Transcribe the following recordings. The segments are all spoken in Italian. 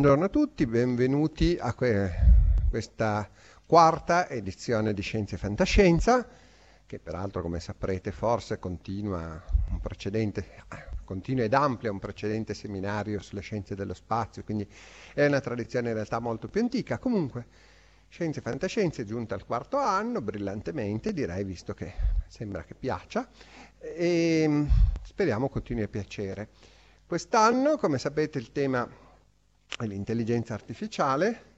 Buongiorno a tutti, benvenuti a que- questa quarta edizione di Scienze e Fantascienza, che peraltro come saprete forse continua continua ed amplia un precedente seminario sulle scienze dello spazio, quindi è una tradizione in realtà molto più antica. Comunque, Scienze e Fantascienze è giunta al quarto anno, brillantemente direi, visto che sembra che piaccia, e mm, speriamo continui a piacere. Quest'anno, come sapete, il tema l'intelligenza artificiale,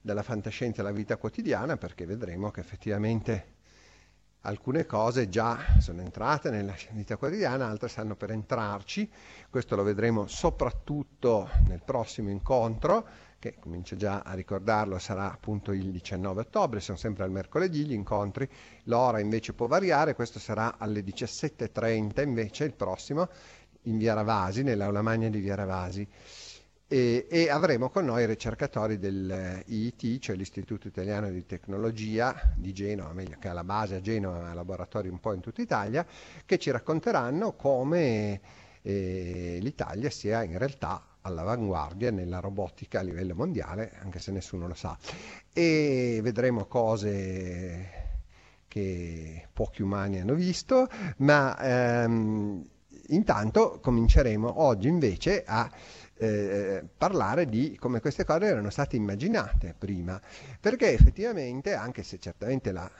dalla fantascienza alla vita quotidiana, perché vedremo che effettivamente alcune cose già sono entrate nella vita quotidiana, altre stanno per entrarci. Questo lo vedremo soprattutto nel prossimo incontro, che comincio già a ricordarlo, sarà appunto il 19 ottobre, sono sempre al mercoledì gli incontri, l'ora invece può variare, questo sarà alle 17.30 invece il prossimo in Via Ravasi, nell'aula magna di Via Ravasi e, e avremo con noi i ricercatori dell'IIT, cioè l'Istituto Italiano di Tecnologia di Genova, meglio che ha la base a Genova, ha laboratori un po' in tutta Italia, che ci racconteranno come eh, l'Italia sia in realtà all'avanguardia nella robotica a livello mondiale, anche se nessuno lo sa. E vedremo cose che pochi umani hanno visto, ma ehm, intanto cominceremo oggi invece a eh, parlare di come queste cose erano state immaginate prima, perché effettivamente, anche se certamente la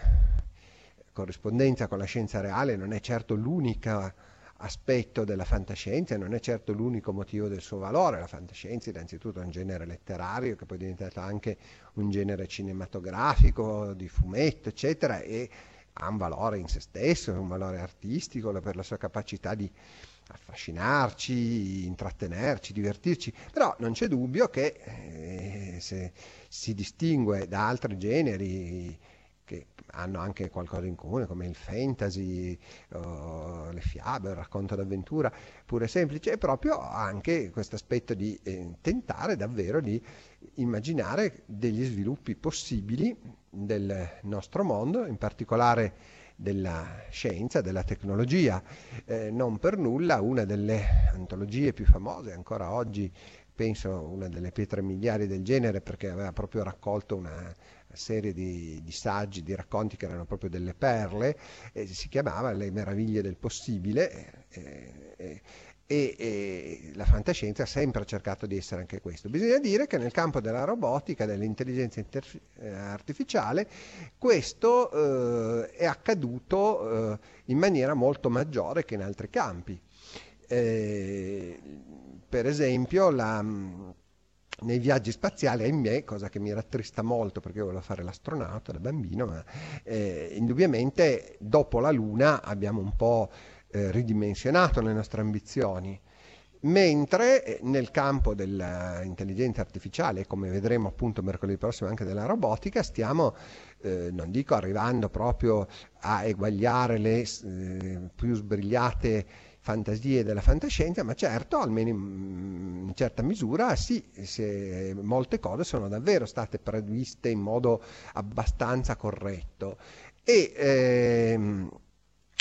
corrispondenza con la scienza reale non è certo l'unico aspetto della fantascienza, non è certo l'unico motivo del suo valore, la fantascienza innanzitutto è un genere letterario che poi è diventato anche un genere cinematografico, di fumetto, eccetera, e ha un valore in se stesso, un valore artistico per la sua capacità di affascinarci, intrattenerci, divertirci, però non c'è dubbio che eh, se si distingue da altri generi che hanno anche qualcosa in comune come il fantasy, uh, le fiabe, il racconto d'avventura, pure semplice, è proprio anche questo aspetto di eh, tentare davvero di immaginare degli sviluppi possibili del nostro mondo, in particolare della scienza, della tecnologia. Eh, non per nulla una delle antologie più famose ancora oggi, penso una delle pietre miliari del genere perché aveva proprio raccolto una serie di, di saggi, di racconti che erano proprio delle perle, eh, si chiamava Le meraviglie del possibile. Eh, eh, e, e, la fantascienza ha sempre cercato di essere anche questo. Bisogna dire che nel campo della robotica, dell'intelligenza interf- eh, artificiale, questo eh, è accaduto eh, in maniera molto maggiore che in altri campi. Eh, per esempio, la, nei viaggi spaziali, ahimè, cosa che mi rattrista molto perché io volevo fare l'astronauta da bambino, ma eh, indubbiamente dopo la Luna abbiamo un po' eh, ridimensionato le nostre ambizioni, mentre eh, nel campo dell'intelligenza artificiale, come vedremo appunto mercoledì prossimo anche della robotica, stiamo, eh, non dico arrivando proprio a eguagliare le eh, più sbrigliate fantasie della fantascienza, ma certo, almeno in, certa misura, sì, molte cose sono davvero state previste in modo abbastanza corretto. E, ehm,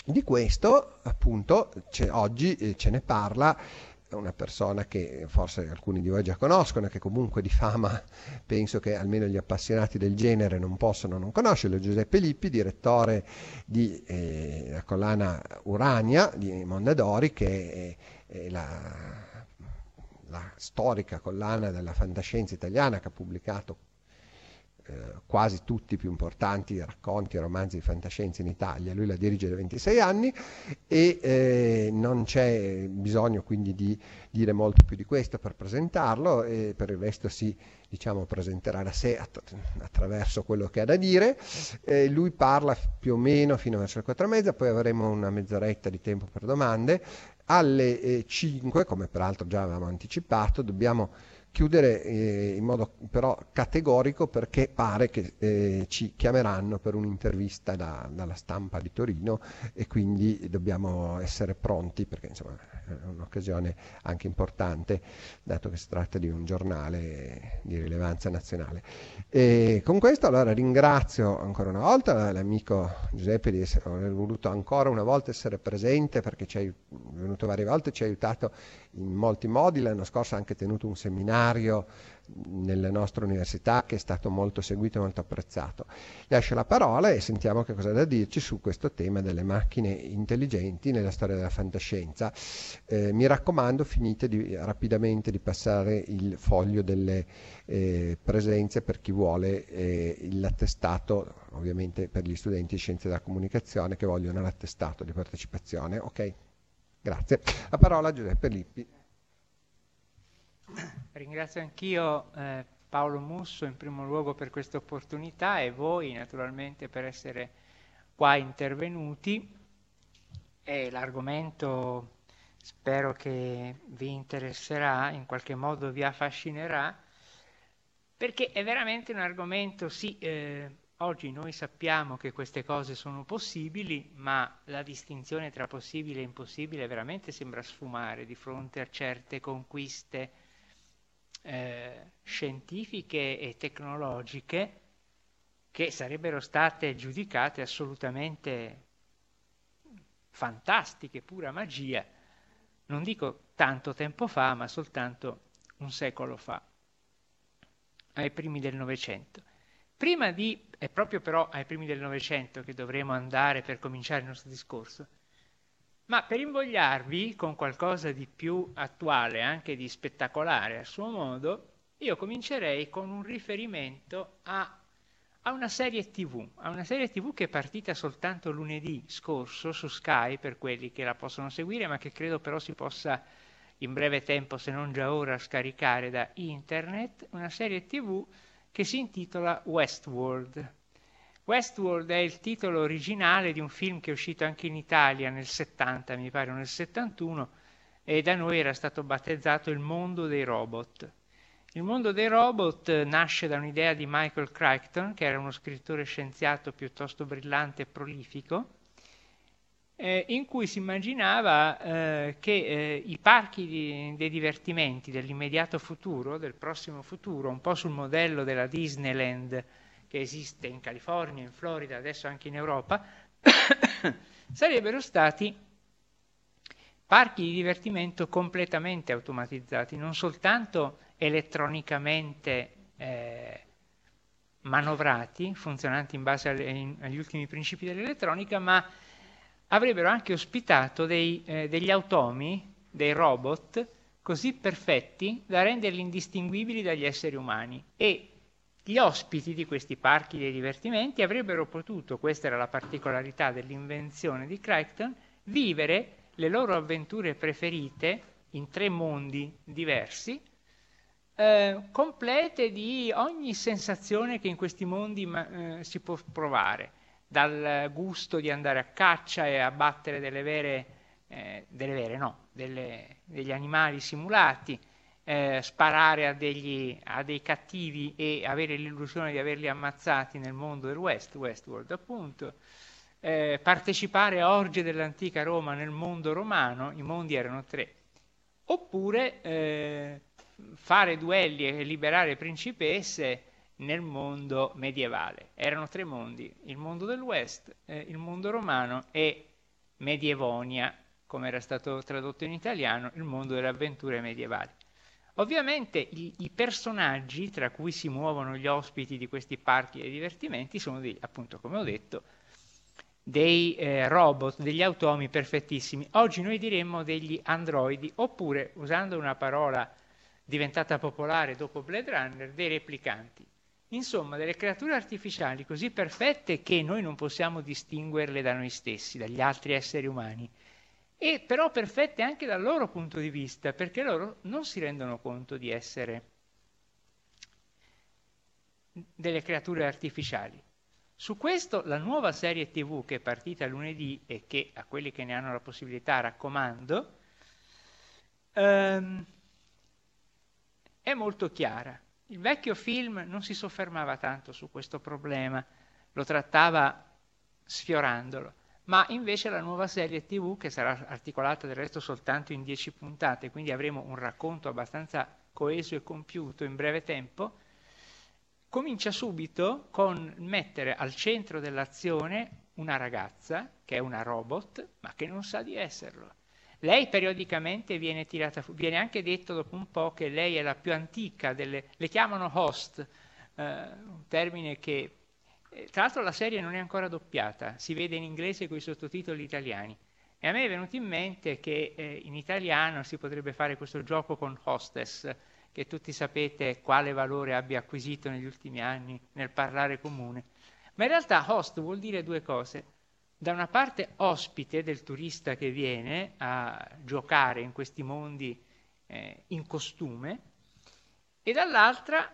di questo, appunto, oggi eh, ce ne parla una persona che forse alcuni di voi già conoscono, che comunque di fama penso che almeno gli appassionati del genere non possono non conoscerlo, Giuseppe Lippi, direttore di eh, la collana Urania di Mondadori, che è, è la, la storica collana della fantascienza italiana che ha pubblicato eh, quasi tutti i più importanti racconti e romanzi di fantascienza in Italia. Lui la dirige da 26 anni e eh, non c'è bisogno quindi di dire molto più di questo per presentarlo e per il resto si diciamo, presenterà da sé att- attraverso quello che ha da dire. Eh, lui parla più o meno fino verso le 4 e mezza, poi avremo una mezz'oretta di tempo per domande. Alle eh, 5, come peraltro già avevamo anticipato, dobbiamo chiudere eh, in modo però categorico perché pare che eh, ci chiameranno per un'intervista da, dalla stampa di Torino e quindi dobbiamo essere pronti perché insomma è un'occasione anche importante dato che si tratta di un giornale di rilevanza nazionale. E con questo allora ringrazio ancora una volta l'amico Giuseppe di essere, voluto ancora una volta essere presente perché ci è venuto varie volte, ci ha aiutato in molti modi, l'anno scorso ha anche tenuto un seminario nella nostra università che è stato molto seguito e molto apprezzato. Lascio la parola e sentiamo che cosa ha da dirci su questo tema delle macchine intelligenti nella storia della fantascienza. Eh, mi raccomando, finite di, rapidamente di passare il foglio delle eh, presenze per chi vuole eh, l'attestato, ovviamente per gli studenti di scienze della comunicazione che vogliono l'attestato di partecipazione. Ok? Grazie. La parola a Giuseppe Lippi. Ringrazio anch'io eh, Paolo Musso in primo luogo per questa opportunità e voi naturalmente per essere qua intervenuti. E l'argomento spero che vi interesserà, in qualche modo vi affascinerà, perché è veramente un argomento, sì, eh, Oggi noi sappiamo che queste cose sono possibili, ma la distinzione tra possibile e impossibile veramente sembra sfumare di fronte a certe conquiste eh, scientifiche e tecnologiche che sarebbero state giudicate assolutamente fantastiche, pura magia, non dico tanto tempo fa, ma soltanto un secolo fa, ai primi del Novecento. Prima di, è proprio però ai primi del Novecento che dovremo andare per cominciare il nostro discorso, ma per invogliarvi con qualcosa di più attuale, anche di spettacolare a suo modo, io comincerei con un riferimento a, a una serie tv, a una serie tv che è partita soltanto lunedì scorso su Sky per quelli che la possono seguire, ma che credo però si possa in breve tempo, se non già ora, scaricare da internet, una serie tv che si intitola Westworld. Westworld è il titolo originale di un film che è uscito anche in Italia nel 70, mi pare, o nel 71, e da noi era stato battezzato il mondo dei robot. Il mondo dei robot nasce da un'idea di Michael Crichton, che era uno scrittore scienziato piuttosto brillante e prolifico, eh, in cui si immaginava eh, che eh, i parchi di, dei divertimenti dell'immediato futuro, del prossimo futuro, un po' sul modello della Disneyland che esiste in California, in Florida, adesso anche in Europa, sarebbero stati parchi di divertimento completamente automatizzati, non soltanto elettronicamente eh, manovrati, funzionanti in base alle, in, agli ultimi principi dell'elettronica, ma avrebbero anche ospitato dei, eh, degli automi, dei robot, così perfetti da renderli indistinguibili dagli esseri umani. E gli ospiti di questi parchi dei divertimenti avrebbero potuto, questa era la particolarità dell'invenzione di Crichton, vivere le loro avventure preferite in tre mondi diversi, eh, complete di ogni sensazione che in questi mondi ma, eh, si può provare, dal gusto di andare a caccia e abbattere delle vere, eh, delle vere no, delle, degli animali simulati, eh, sparare a, degli, a, dei cattivi e avere l'illusione di averli ammazzati nel mondo del West, Westworld appunto, eh, partecipare a orge dell'antica Roma nel mondo romano, i mondi erano tre, oppure eh, fare duelli e liberare principesse nel mondo medievale. Erano tre mondi, il mondo del West, eh, il mondo romano e Medievonia, come era stato tradotto in italiano, il mondo delle avventure medievali. Ovviamente i, i, personaggi tra cui si muovono gli ospiti di questi parchi e divertimenti sono, dei, appunto, come ho detto, dei eh, robot, degli automi perfettissimi. Oggi noi diremmo degli androidi, oppure, usando una parola diventata popolare dopo Blade Runner, dei replicanti. Insomma, delle creature artificiali così perfette che noi non possiamo distinguerle da noi stessi, dagli altri esseri umani, e però perfette anche dal loro punto di vista, perché loro non si rendono conto di essere delle creature artificiali. Su questo la nuova serie TV che è partita lunedì e che a quelli che ne hanno la possibilità raccomando, ehm, è molto chiara. Il vecchio film non si soffermava tanto su questo problema, lo trattava sfiorandolo, ma invece la nuova serie TV, che sarà articolata del resto soltanto in dieci puntate, quindi avremo un racconto abbastanza coeso e compiuto in breve tempo, comincia subito con mettere al centro dell'azione una ragazza, che è una robot, ma che non sa di esserlo. Lei periodicamente viene tirata fuori, viene anche detto dopo un po' che lei è la più antica delle, le chiamano host, eh, un termine che, eh, tra l'altro la serie non è ancora doppiata, si vede in inglese con i sottotitoli italiani. E a me è venuto in mente che eh, in italiano si potrebbe fare questo gioco con hostess, che tutti sapete quale valore abbia acquisito negli ultimi anni nel parlare comune. Ma in realtà host vuol dire due cose. Da una parte ospite del turista che viene a giocare in questi mondi eh, in costume e dall'altra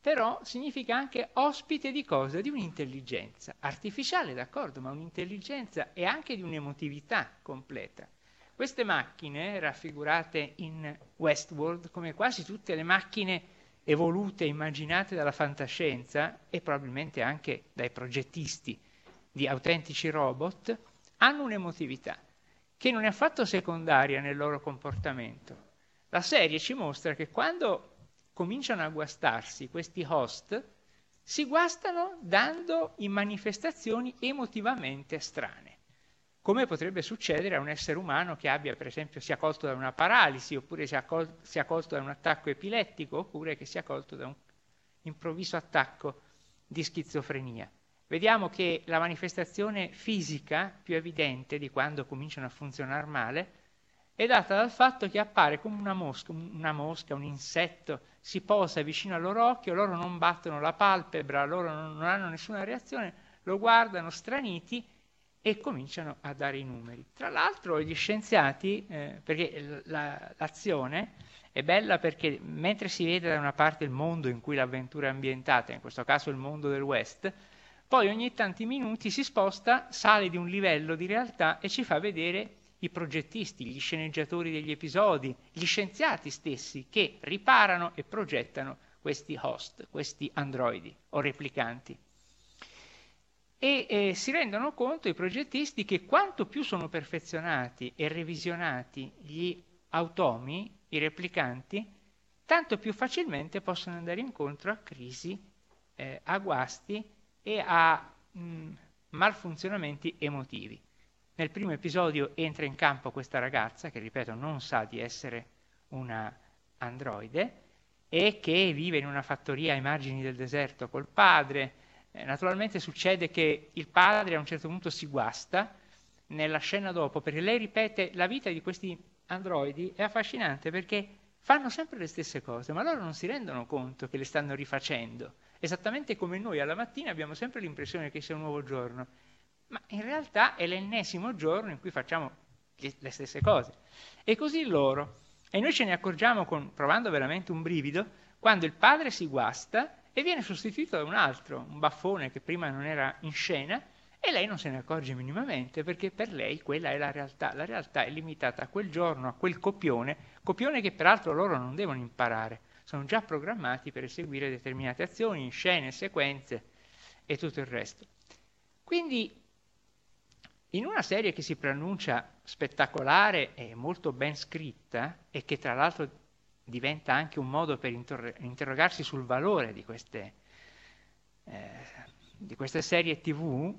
però significa anche ospite di cosa? Di un'intelligenza artificiale, d'accordo, ma un'intelligenza e anche di un'emotività completa. Queste macchine, raffigurate in Westworld, come quasi tutte le macchine evolute immaginate dalla fantascienza e probabilmente anche dai progettisti di autentici robot, hanno un'emotività che non è affatto secondaria nel loro comportamento. La serie ci mostra che quando cominciano a guastarsi questi host, si guastano dando in manifestazioni emotivamente strane come potrebbe succedere a un essere umano che abbia, per esempio, sia colto da una paralisi, oppure sia, col- sia colto da un attacco epilettico, oppure che sia colto da un improvviso attacco di schizofrenia. Vediamo che la manifestazione fisica più evidente di quando cominciano a funzionare male è data dal fatto che appare come una mosca, una mosca, un insetto, si posa vicino al loro occhio, loro non battono la palpebra, loro non hanno nessuna reazione, lo guardano straniti e cominciano a dare i numeri. Tra l'altro gli scienziati, eh, perché la, l'azione è bella perché mentre si vede da una parte il mondo in cui l'avventura è ambientata, in questo caso il mondo del West, poi ogni tanti minuti si sposta, sale di un livello di realtà e ci fa vedere i progettisti, gli sceneggiatori degli episodi, gli scienziati stessi che riparano e progettano questi host, questi androidi o replicanti. E eh, si rendono conto i progettisti che quanto più sono perfezionati e revisionati gli automi, i replicanti, tanto più facilmente possono andare incontro a crisi, eh, a guasti e a mh, malfunzionamenti emotivi. Nel primo episodio entra in campo questa ragazza che, ripeto, non sa di essere una androide e che vive in una fattoria ai margini del deserto col padre. Eh, naturalmente succede che il padre a un certo punto si guasta nella scena dopo, perché lei ripete la vita di questi androidi è affascinante perché fanno sempre le stesse cose, ma loro non si rendono conto che le stanno rifacendo. Esattamente come noi alla mattina abbiamo sempre l'impressione che sia un nuovo giorno, ma in realtà è l'ennesimo giorno in cui facciamo le stesse cose. E così loro. E noi ce ne accorgiamo con, provando veramente un brivido quando il padre si guasta e viene sostituito da un altro, un baffone che prima non era in scena, e lei non se ne accorge minimamente perché per lei quella è la realtà. La realtà è limitata a quel giorno, a quel copione, copione che peraltro loro non devono imparare, sono già programmati per eseguire determinate azioni, scene, sequenze e tutto il resto. Quindi in una serie che si preannuncia spettacolare e molto ben scritta e che tra l'altro diventa anche un modo per inter- interrogarsi sul valore di queste, eh, di queste serie tv,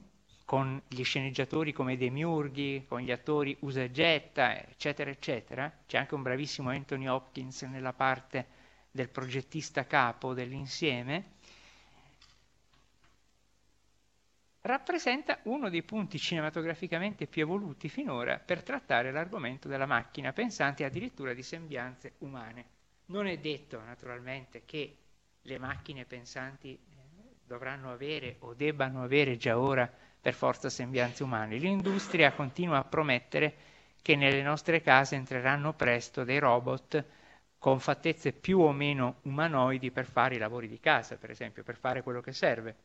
con gli sceneggiatori come Demiurghi, con gli attori usa e getta, eccetera, eccetera. C'è anche un bravissimo Anthony Hopkins nella parte del progettista capo dell'insieme. Rappresenta uno dei punti cinematograficamente più evoluti finora per trattare l'argomento della macchina pensante addirittura di sembianze umane. Non è detto, naturalmente, che le macchine pensanti eh, dovranno avere o debbano avere già ora per forza sembianze umane. L'industria continua a promettere che nelle nostre case entreranno presto dei robot con fattezze più o meno umanoidi per fare i lavori di casa, per esempio, per fare quello che serve.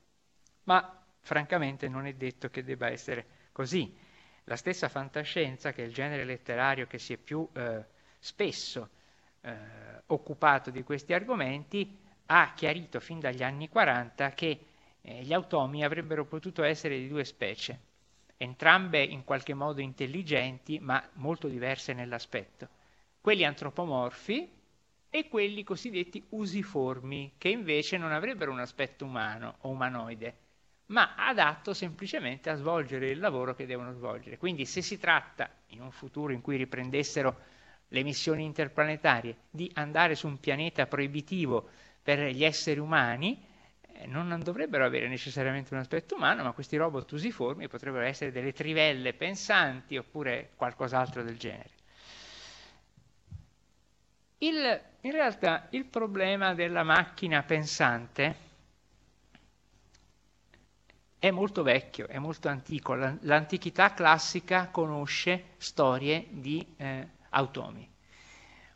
Ma francamente non è detto che debba essere così. La stessa fantascienza, che è il genere letterario che si è più eh, spesso eh, occupato di questi argomenti, ha chiarito fin dagli anni 40 che eh, gli automi avrebbero potuto essere di due specie, entrambe in qualche modo intelligenti, ma molto diverse nell'aspetto. Quelli antropomorfi e quelli cosiddetti usiformi, che invece non avrebbero un aspetto umano o umanoide, ma adatto semplicemente a svolgere il lavoro che devono svolgere. Quindi se si tratta, in un futuro in cui riprendessero le missioni interplanetarie, di andare su un pianeta proibitivo per gli esseri umani, eh, non dovrebbero avere necessariamente un aspetto umano, ma questi robot usiformi potrebbero essere delle trivelle pensanti oppure qualcos'altro del genere. Il, in realtà il problema della macchina pensante è molto vecchio, è molto antico. L'antichità classica conosce storie di eh, automi.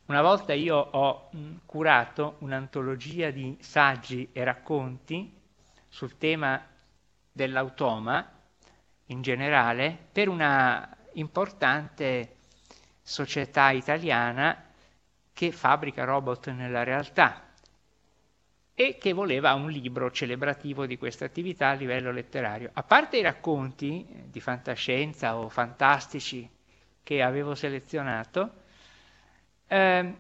Una volta io ho curato un'antologia di saggi e racconti sul tema dell'automa in generale per una importante società italiana che fabbrica robot nella realtà e che voleva un libro celebrativo di questa attività a livello letterario. A parte i racconti di fantascienza o fantastici che avevo selezionato, eh,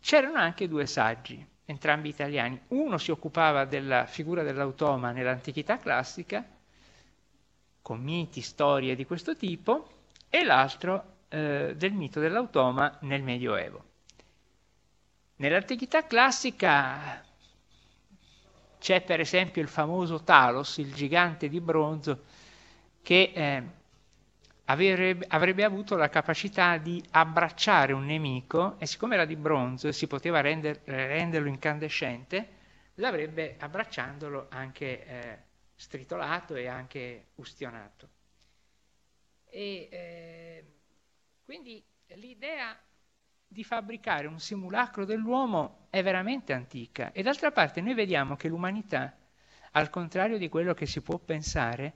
c'erano anche due saggi, entrambi italiani. Uno si occupava della figura dell'automa nell'antichità classica, con miti, storie di questo tipo, e l'altro eh, del mito dell'automa nel Medioevo. Nell'antichità classica c'è per esempio il famoso Talos, il gigante di bronzo, che eh, avrebbe, avrebbe, avuto la capacità di abbracciare un nemico e siccome era di bronzo e si poteva render, renderlo incandescente, l'avrebbe abbracciandolo anche eh, stritolato e anche ustionato. E, eh, quindi l'idea di fabbricare un simulacro dell'uomo è veramente antica e d'altra parte noi vediamo che l'umanità, al contrario di quello che si può pensare,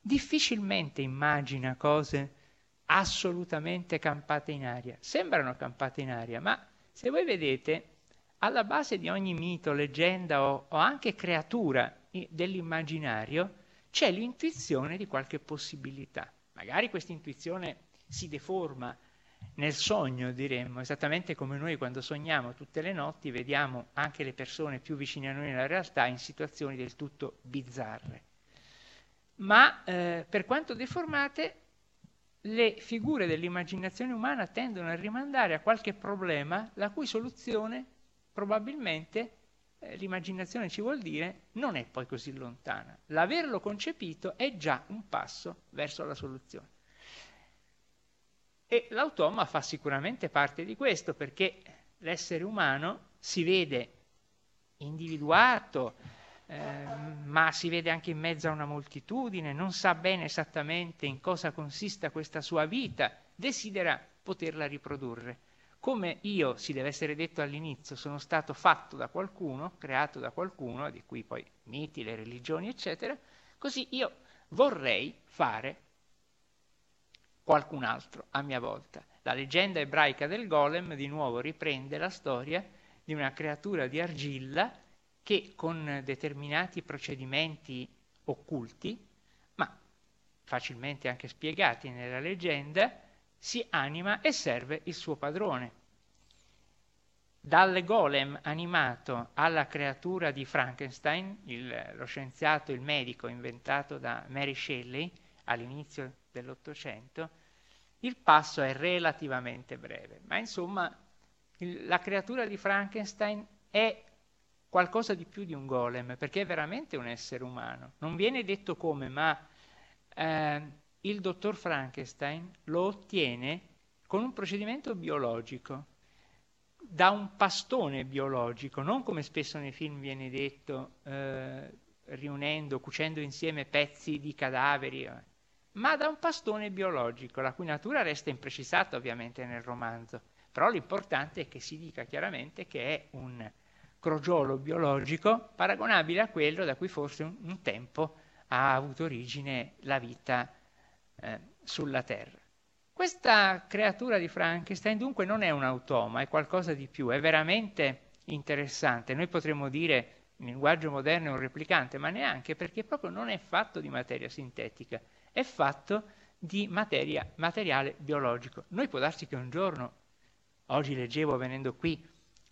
difficilmente immagina cose assolutamente campate in aria. Sembrano campate in aria, ma se voi vedete, alla base di ogni mito, leggenda o, o anche creatura dell'immaginario c'è l'intuizione di qualche possibilità. Magari questa intuizione si deforma nel sogno, diremmo, esattamente come noi quando sogniamo tutte le notti vediamo anche le persone più vicine a noi nella realtà in situazioni del tutto bizzarre. Ma eh, per quanto deformate, le figure dell'immaginazione umana tendono a rimandare a qualche problema la cui soluzione probabilmente eh, l'immaginazione ci vuol dire non è poi così lontana. L'averlo concepito è già un passo verso la soluzione. E l'automa fa sicuramente parte di questo perché l'essere umano si vede individuato, eh, ma si vede anche in mezzo a una moltitudine, non sa bene esattamente in cosa consista questa sua vita, desidera poterla riprodurre. Come io, si deve essere detto all'inizio, sono stato fatto da qualcuno, creato da qualcuno, di cui poi miti, le religioni, eccetera, così io vorrei fare qualcun altro a mia volta. La leggenda ebraica del golem di nuovo riprende la storia di una creatura di argilla che con determinati procedimenti occulti, ma facilmente anche spiegati nella leggenda, si anima e serve il suo padrone. Dal golem animato alla creatura di Frankenstein, il, lo scienziato, il medico inventato da Mary Shelley all'inizio dell'Ottocento, il passo è relativamente breve, ma insomma il, la creatura di Frankenstein è qualcosa di più di un golem, perché è veramente un essere umano. Non viene detto come, ma eh, il dottor Frankenstein lo ottiene con un procedimento biologico, da un pastone biologico, non come spesso nei film viene detto, eh, riunendo, cucendo insieme pezzi di cadaveri, eh ma da un pastone biologico, la cui natura resta imprecisata ovviamente nel romanzo, però l'importante è che si dica chiaramente che è un crogiolo biologico paragonabile a quello da cui forse un, un tempo ha avuto origine la vita eh, sulla Terra. Questa creatura di Frankenstein dunque non è un automa, è qualcosa di più, è veramente interessante. Noi potremmo dire in linguaggio moderno è un replicante, ma neanche perché proprio non è fatto di materia sintetica è fatto di materia, materiale biologico. Noi può darsi che un giorno, oggi leggevo venendo qui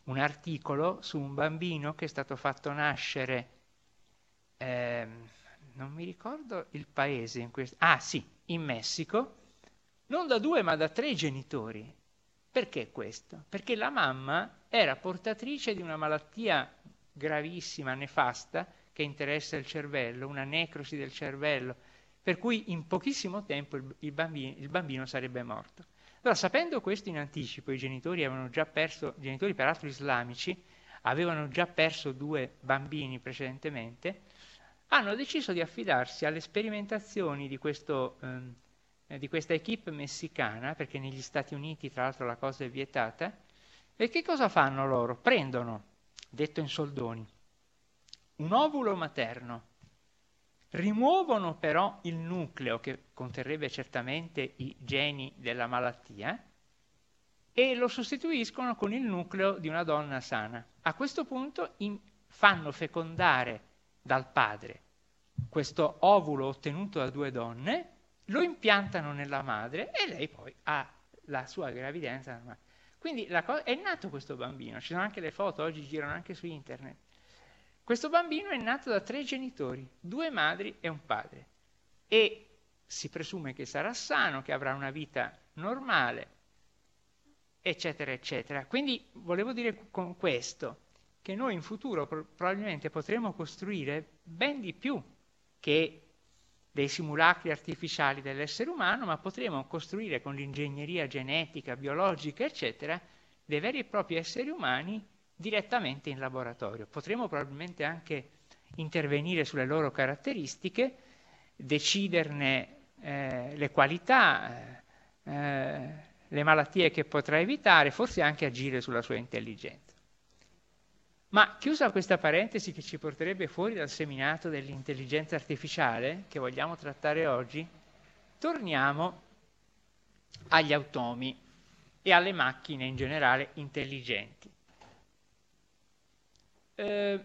un articolo su un bambino che è stato fatto nascere, eh, non mi ricordo il paese in questo, ah sì, in Messico, non da due ma da tre genitori. Perché questo? Perché la mamma era portatrice di una malattia gravissima, nefasta, che interessa il cervello, una necrosi del cervello, per cui in pochissimo tempo il, il, bambino, il bambino, sarebbe morto. Allora, sapendo questo in anticipo, i genitori avevano già perso, genitori peraltro islamici, avevano già perso due bambini precedentemente, hanno deciso di affidarsi alle sperimentazioni di, questo, ehm, di questa equipe messicana, perché negli Stati Uniti tra l'altro la cosa è vietata, e che cosa fanno loro? Prendono, detto in soldoni, un ovulo materno Rimuovono però il nucleo che conterrebbe certamente i geni della malattia e lo sostituiscono con il nucleo di una donna sana. A questo punto in, fanno fecondare dal padre questo ovulo ottenuto da due donne, lo impiantano nella madre e lei poi ha la sua gravidanza. Quindi co- è nato questo bambino, ci sono anche le foto, oggi girano anche su internet. Questo bambino è nato da tre genitori, due madri e un padre. E si presume che sarà sano, che avrà una vita normale, eccetera, eccetera. Quindi volevo dire con questo che noi in futuro pro- probabilmente potremo costruire ben di più che dei simulacri artificiali dell'essere umano, ma potremo costruire con l'ingegneria genetica, biologica, eccetera, dei veri e propri esseri umani direttamente in laboratorio. Potremo probabilmente anche intervenire sulle loro caratteristiche, deciderne eh, le qualità, eh, eh, le malattie che potrà evitare, forse anche agire sulla sua intelligenza. Ma chiusa questa parentesi che ci porterebbe fuori dal seminato dell'intelligenza artificiale che vogliamo trattare oggi, torniamo agli automi e alle macchine in generale intelligenti. Eh,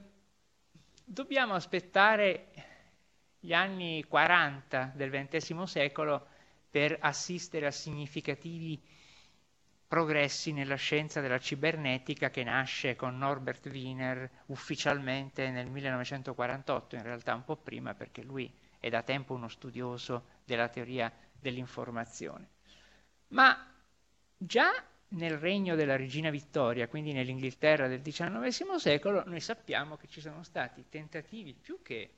dobbiamo aspettare gli anni 40 del XX secolo per assistere a significativi progressi nella scienza della cibernetica che nasce con Norbert Wiener ufficialmente nel 1948, in realtà un po' prima perché lui è da tempo uno studioso della teoria dell'informazione. Ma già nel regno della regina Vittoria, quindi nell'Inghilterra del XIX secolo, noi sappiamo che ci sono stati tentativi più che,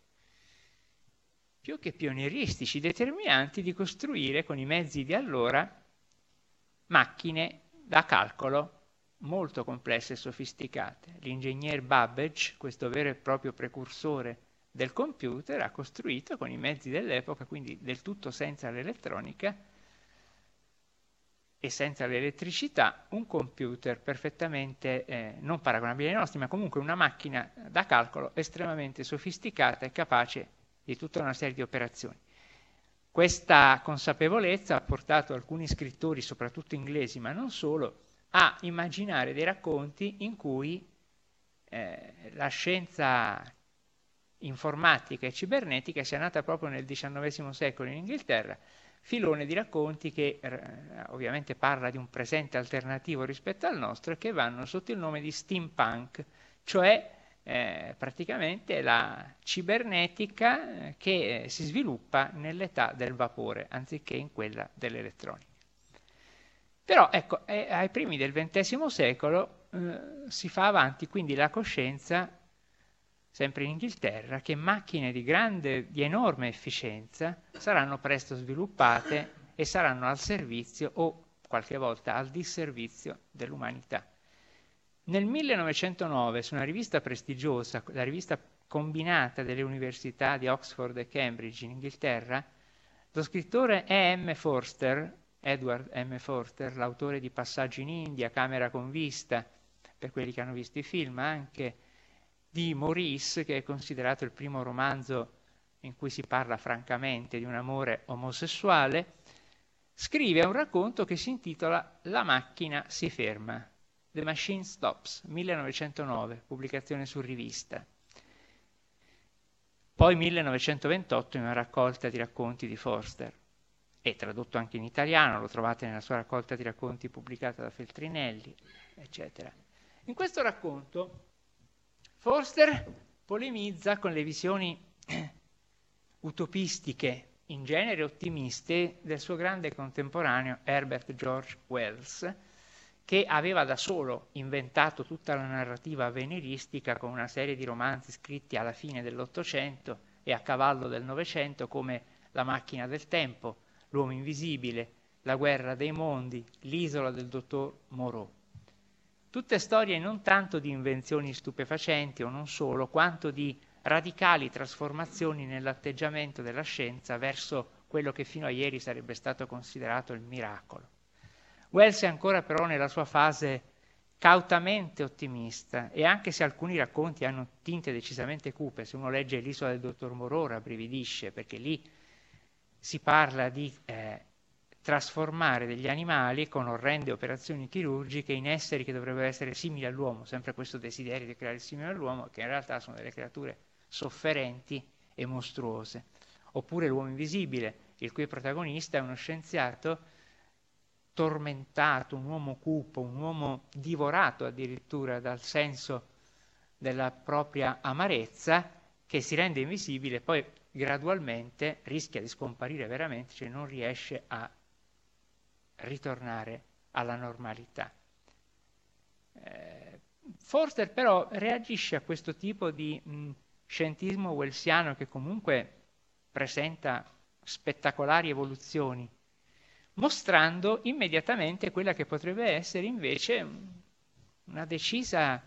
più che pionieristici, determinanti, di costruire con i mezzi di allora macchine da calcolo molto complesse e sofisticate. L'ingegner Babbage, questo vero e proprio precursore del computer, ha costruito con i mezzi dell'epoca, quindi del tutto senza l'elettronica, e senza l'elettricità un computer perfettamente eh, non paragonabile ai nostri, ma comunque una macchina da calcolo estremamente sofisticata e capace di tutta una serie di operazioni. Questa consapevolezza ha portato alcuni scrittori, soprattutto inglesi, ma non solo, a immaginare dei racconti in cui eh, la scienza informatica e cibernetica sia nata proprio nel XIX secolo in Inghilterra filone di racconti che eh, ovviamente parla di un presente alternativo rispetto al nostro e che vanno sotto il nome di steampunk, cioè eh, praticamente la cibernetica eh, che eh, si sviluppa nell'età del vapore anziché in quella dell'elettronica. Però ecco, eh, ai primi del XX secolo eh, si fa avanti quindi la coscienza sempre in Inghilterra, che macchine di grande, di enorme efficienza saranno presto sviluppate e saranno al servizio o qualche volta al disservizio dell'umanità. Nel 1909, su una rivista prestigiosa, la rivista combinata delle università di Oxford e Cambridge in Inghilterra, lo scrittore E. M. Forster, Edward M. Forster, l'autore di Passaggio in India, Camera con vista, per quelli che hanno visto i film, anche di Maurice, che è considerato il primo romanzo in cui si parla francamente di un amore omosessuale, scrive un racconto che si intitola La macchina si ferma, The Machine Stops, 1909, pubblicazione su rivista. Poi 1928 in una raccolta di racconti di Forster, e tradotto anche in italiano, lo trovate nella sua raccolta di racconti pubblicata da Feltrinelli, eccetera. In questo racconto Forster polemizza con le visioni utopistiche, in genere ottimiste, del suo grande contemporaneo Herbert George Wells, che aveva da solo inventato tutta la narrativa avveniristica con una serie di romanzi scritti alla fine dell'Ottocento e a cavallo del Novecento come La macchina del tempo, L'uomo invisibile, La guerra dei mondi, L'isola del dottor Moreau. Tutte storie non tanto di invenzioni stupefacenti o non solo, quanto di radicali trasformazioni nell'atteggiamento della scienza verso quello che fino a ieri sarebbe stato considerato il miracolo. Wells è ancora però nella sua fase cautamente ottimista e anche se alcuni racconti hanno tinte decisamente cupe, se uno legge l'isola del dottor Morora brividisce perché lì si parla di eh, trasformare degli animali con orrende operazioni chirurgiche in esseri che dovrebbero essere simili all'uomo, sempre questo desiderio di creare il simile all'uomo, che in realtà sono delle creature sofferenti e mostruose. Oppure l'uomo invisibile, il cui protagonista è uno scienziato tormentato, un uomo cupo, un uomo divorato addirittura dal senso della propria amarezza, che si rende invisibile e poi gradualmente rischia di scomparire veramente, cioè non riesce a ritornare alla normalità. Eh, Forster però reagisce a questo tipo di mh, scientismo wellsiano che comunque presenta spettacolari evoluzioni, mostrando immediatamente quella che potrebbe essere invece una decisa,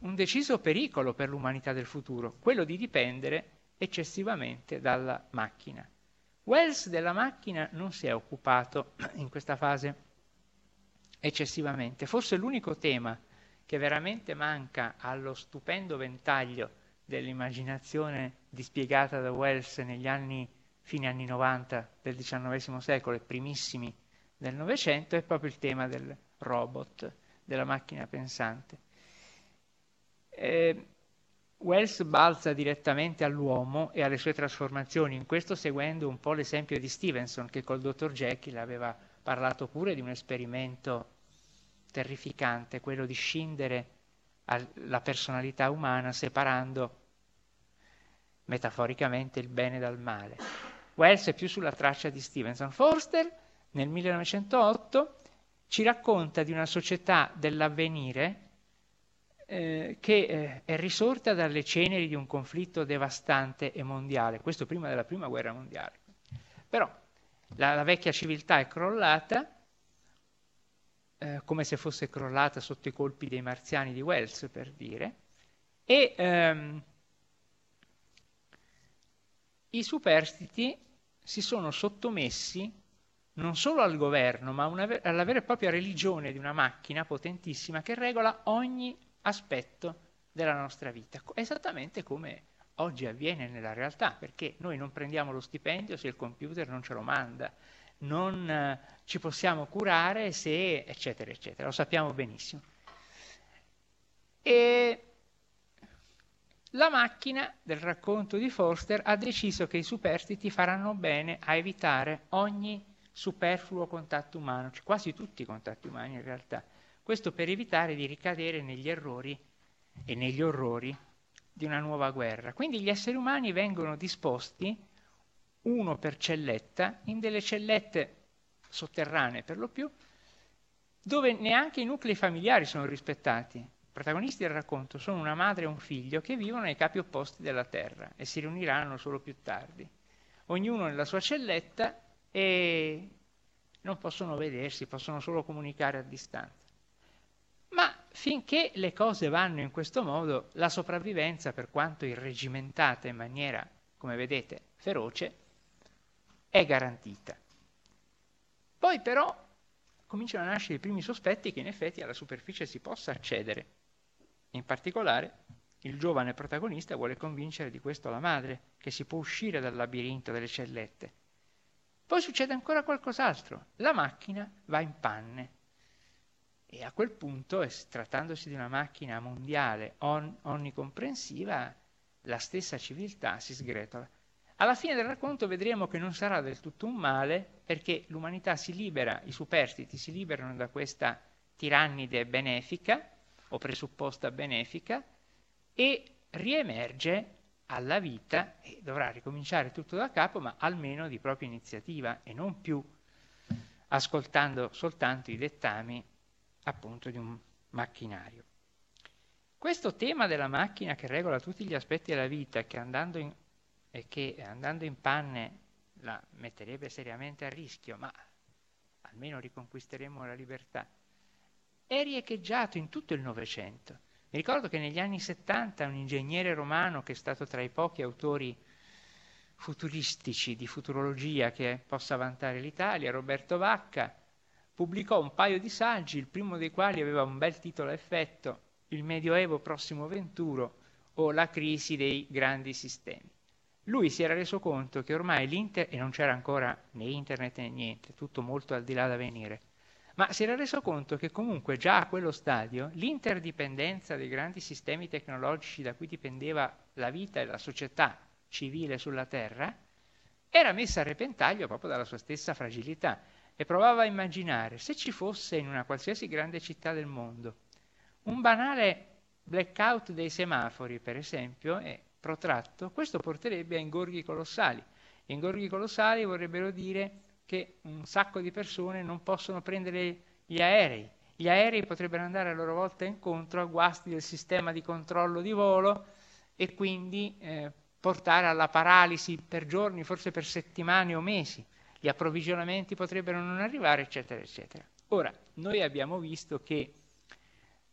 un deciso pericolo per l'umanità del futuro, quello di dipendere eccessivamente dalla macchina. Wells della macchina non si è occupato in questa fase eccessivamente. Forse l'unico tema che veramente manca allo stupendo ventaglio dell'immaginazione dispiegata da Wells negli anni fine anni 90 del XIX secolo e primissimi del Novecento, è proprio il tema del robot, della macchina pensante. Eh, Wells balza direttamente all'uomo e alle sue trasformazioni, in questo seguendo un po' l'esempio di Stevenson, che col dottor Jekyll aveva parlato pure di un esperimento terrificante, quello di scindere la personalità umana separando metaforicamente il bene dal male. Wells è più sulla traccia di Stevenson. Forster nel 1908 ci racconta di una società dell'avvenire eh, che eh, è risorta dalle ceneri di un conflitto devastante e mondiale, questo prima della prima guerra mondiale. Però la, la vecchia civiltà è crollata, eh, come se fosse crollata sotto i colpi dei marziani di Wells, per dire, e ehm, i superstiti si sono sottomessi non solo al governo, ma una, alla vera e propria religione di una macchina potentissima che regola ogni aspetto della nostra vita, esattamente come oggi avviene nella realtà, perché noi non prendiamo lo stipendio se il computer non ce lo manda, non eh, ci possiamo curare se, eccetera, eccetera, lo sappiamo benissimo. E la macchina del racconto di Forster ha deciso che i superstiti faranno bene a evitare ogni superfluo contatto umano, cioè quasi tutti i contatti umani in realtà. Questo per evitare di ricadere negli errori e negli orrori di una nuova guerra. Quindi gli esseri umani vengono disposti, uno per celletta, in delle cellette sotterranee per lo più, dove neanche i nuclei familiari sono rispettati. I protagonisti del racconto sono una madre e un figlio che vivono ai capi opposti della Terra e si riuniranno solo più tardi. Ognuno nella sua celletta e non possono vedersi, possono solo comunicare a distanza. Finché le cose vanno in questo modo, la sopravvivenza, per quanto irregimentata in maniera, come vedete, feroce, è garantita. Poi però cominciano a nascere i primi sospetti che in effetti alla superficie si possa accedere. In particolare, il giovane protagonista vuole convincere di questo la madre, che si può uscire dal labirinto delle cellette poi succede ancora qualcos'altro, la macchina va in panne e a quel punto, trattandosi di una macchina mondiale on, onnicomprensiva, la stessa civiltà si sgretola. Alla fine del racconto vedremo che non sarà del tutto un male perché l'umanità si libera, i superstiti si liberano da questa tirannide benefica o presupposta benefica e riemerge alla vita e dovrà ricominciare tutto da capo, ma almeno di propria iniziativa e non più ascoltando soltanto i dettami appunto di un macchinario. Questo tema della macchina che regola tutti gli aspetti della vita che andando in, e che andando in panne la metterebbe seriamente a rischio, ma almeno riconquisteremo la libertà, è riecheggiato in tutto il Novecento mi ricordo che negli anni 70 un ingegnere romano che è stato tra i pochi autori futuristici di futurologia che possa vantare l'Italia, Roberto Vacca, pubblicò un paio di saggi, il primo dei quali aveva un bel titolo a effetto, Il Medioevo prossimo venturo o La crisi dei grandi sistemi. Lui si era reso conto che ormai l'inter, e non c'era ancora né internet né niente, tutto molto al di là da venire, ma si era reso conto che comunque già a quello stadio l'interdipendenza dei grandi sistemi tecnologici da cui dipendeva la vita e la società civile sulla Terra era messa a repentaglio proprio dalla sua stessa fragilità e provava a immaginare se ci fosse in una qualsiasi grande città del mondo un banale blackout dei semafori, per esempio, è protratto, questo porterebbe a ingorghi colossali. Ingorghi colossali vorrebbero dire che un sacco di persone non possono prendere gli aerei. Gli aerei potrebbero andare a loro volta incontro a guasti del sistema di controllo di volo e quindi eh, portare alla paralisi per giorni, forse per settimane o mesi. Gli approvvigionamenti potrebbero non arrivare, eccetera, eccetera. Ora, noi abbiamo visto che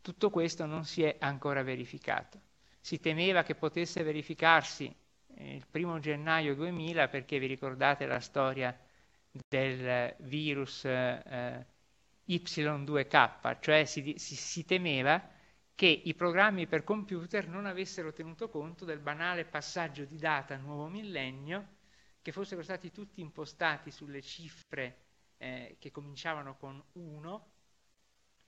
tutto questo non si è ancora verificato. Si temeva che potesse verificarsi eh, il primo gennaio 2000 perché vi ricordate la storia del virus eh, Y2K, cioè si, si, si temeva che i programmi per computer non avessero tenuto conto del banale passaggio di data nuovo millennio che fossero stati tutti impostati sulle cifre eh, che cominciavano con 1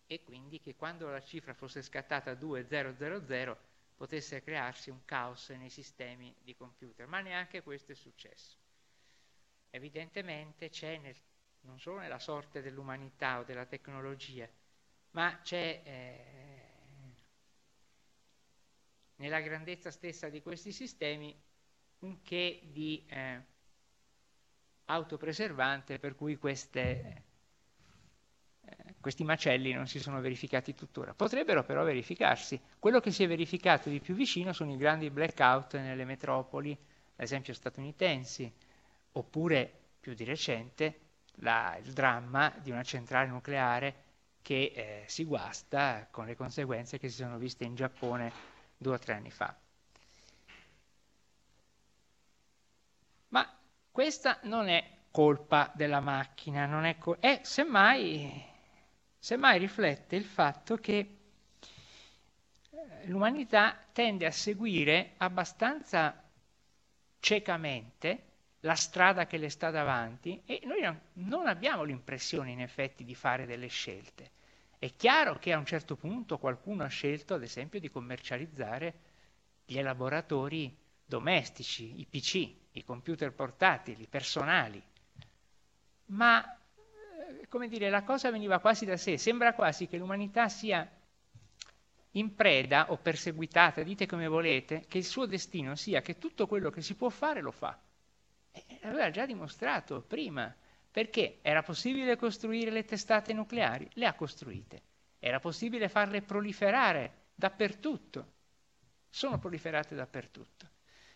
e quindi che quando la cifra fosse scattata a 2000 potesse crearsi un caos nei sistemi di computer, ma neanche questo è successo. Evidentemente c'è nel, non solo nella sorte dell'umanità o della tecnologia, ma c'è eh, nella grandezza stessa di questi sistemi un che di eh, autopreservante per cui queste, eh, questi macelli non si sono verificati tuttora. Potrebbero però verificarsi. Quello che si è verificato di più vicino sono i grandi blackout nelle metropoli, ad esempio statunitensi, oppure più di recente la, il dramma di una centrale nucleare che eh, si guasta con le conseguenze che si sono viste in Giappone due o tre anni fa. Ma questa non è colpa della macchina, non è, col- è semmai, semmai riflette il fatto che eh, l'umanità tende a seguire abbastanza ciecamente la strada che le sta davanti e noi non abbiamo l'impressione in effetti di fare delle scelte. È chiaro che a un certo punto qualcuno ha scelto, ad esempio, di commercializzare gli elaboratori domestici, i PC, i computer portatili, personali. Ma, eh, come dire, la cosa veniva quasi da sé. Sembra quasi che l'umanità sia in preda o perseguitata, dite come volete, che il suo destino sia che tutto quello che si può fare lo fa. E l'aveva già dimostrato prima. Perché era possibile costruire le testate nucleari? Le ha costruite. Era possibile farle proliferare dappertutto. Sono proliferate dappertutto.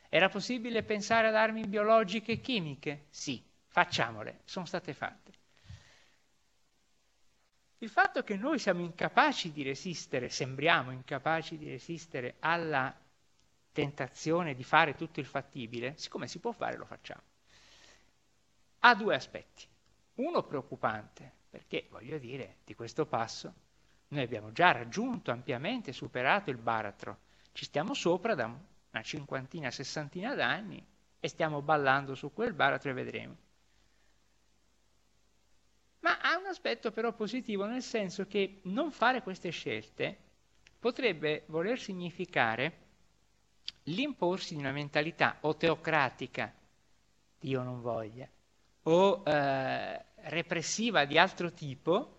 Era possibile pensare ad armi biologiche e chimiche? Sì, facciamole, sono state fatte. Il fatto che noi siamo incapaci di resistere, sembriamo incapaci di resistere alla tentazione di fare tutto il fattibile, siccome si può fare lo facciamo ha due aspetti. Uno preoccupante, perché voglio dire, di questo passo noi abbiamo già raggiunto ampiamente, superato il baratro, ci stiamo sopra da una cinquantina, sessantina d'anni e stiamo ballando su quel baratro e vedremo. Ma ha un aspetto però positivo, nel senso che non fare queste scelte potrebbe voler significare l'imporsi di una mentalità o teocratica, Dio non voglia, o eh, repressiva di altro tipo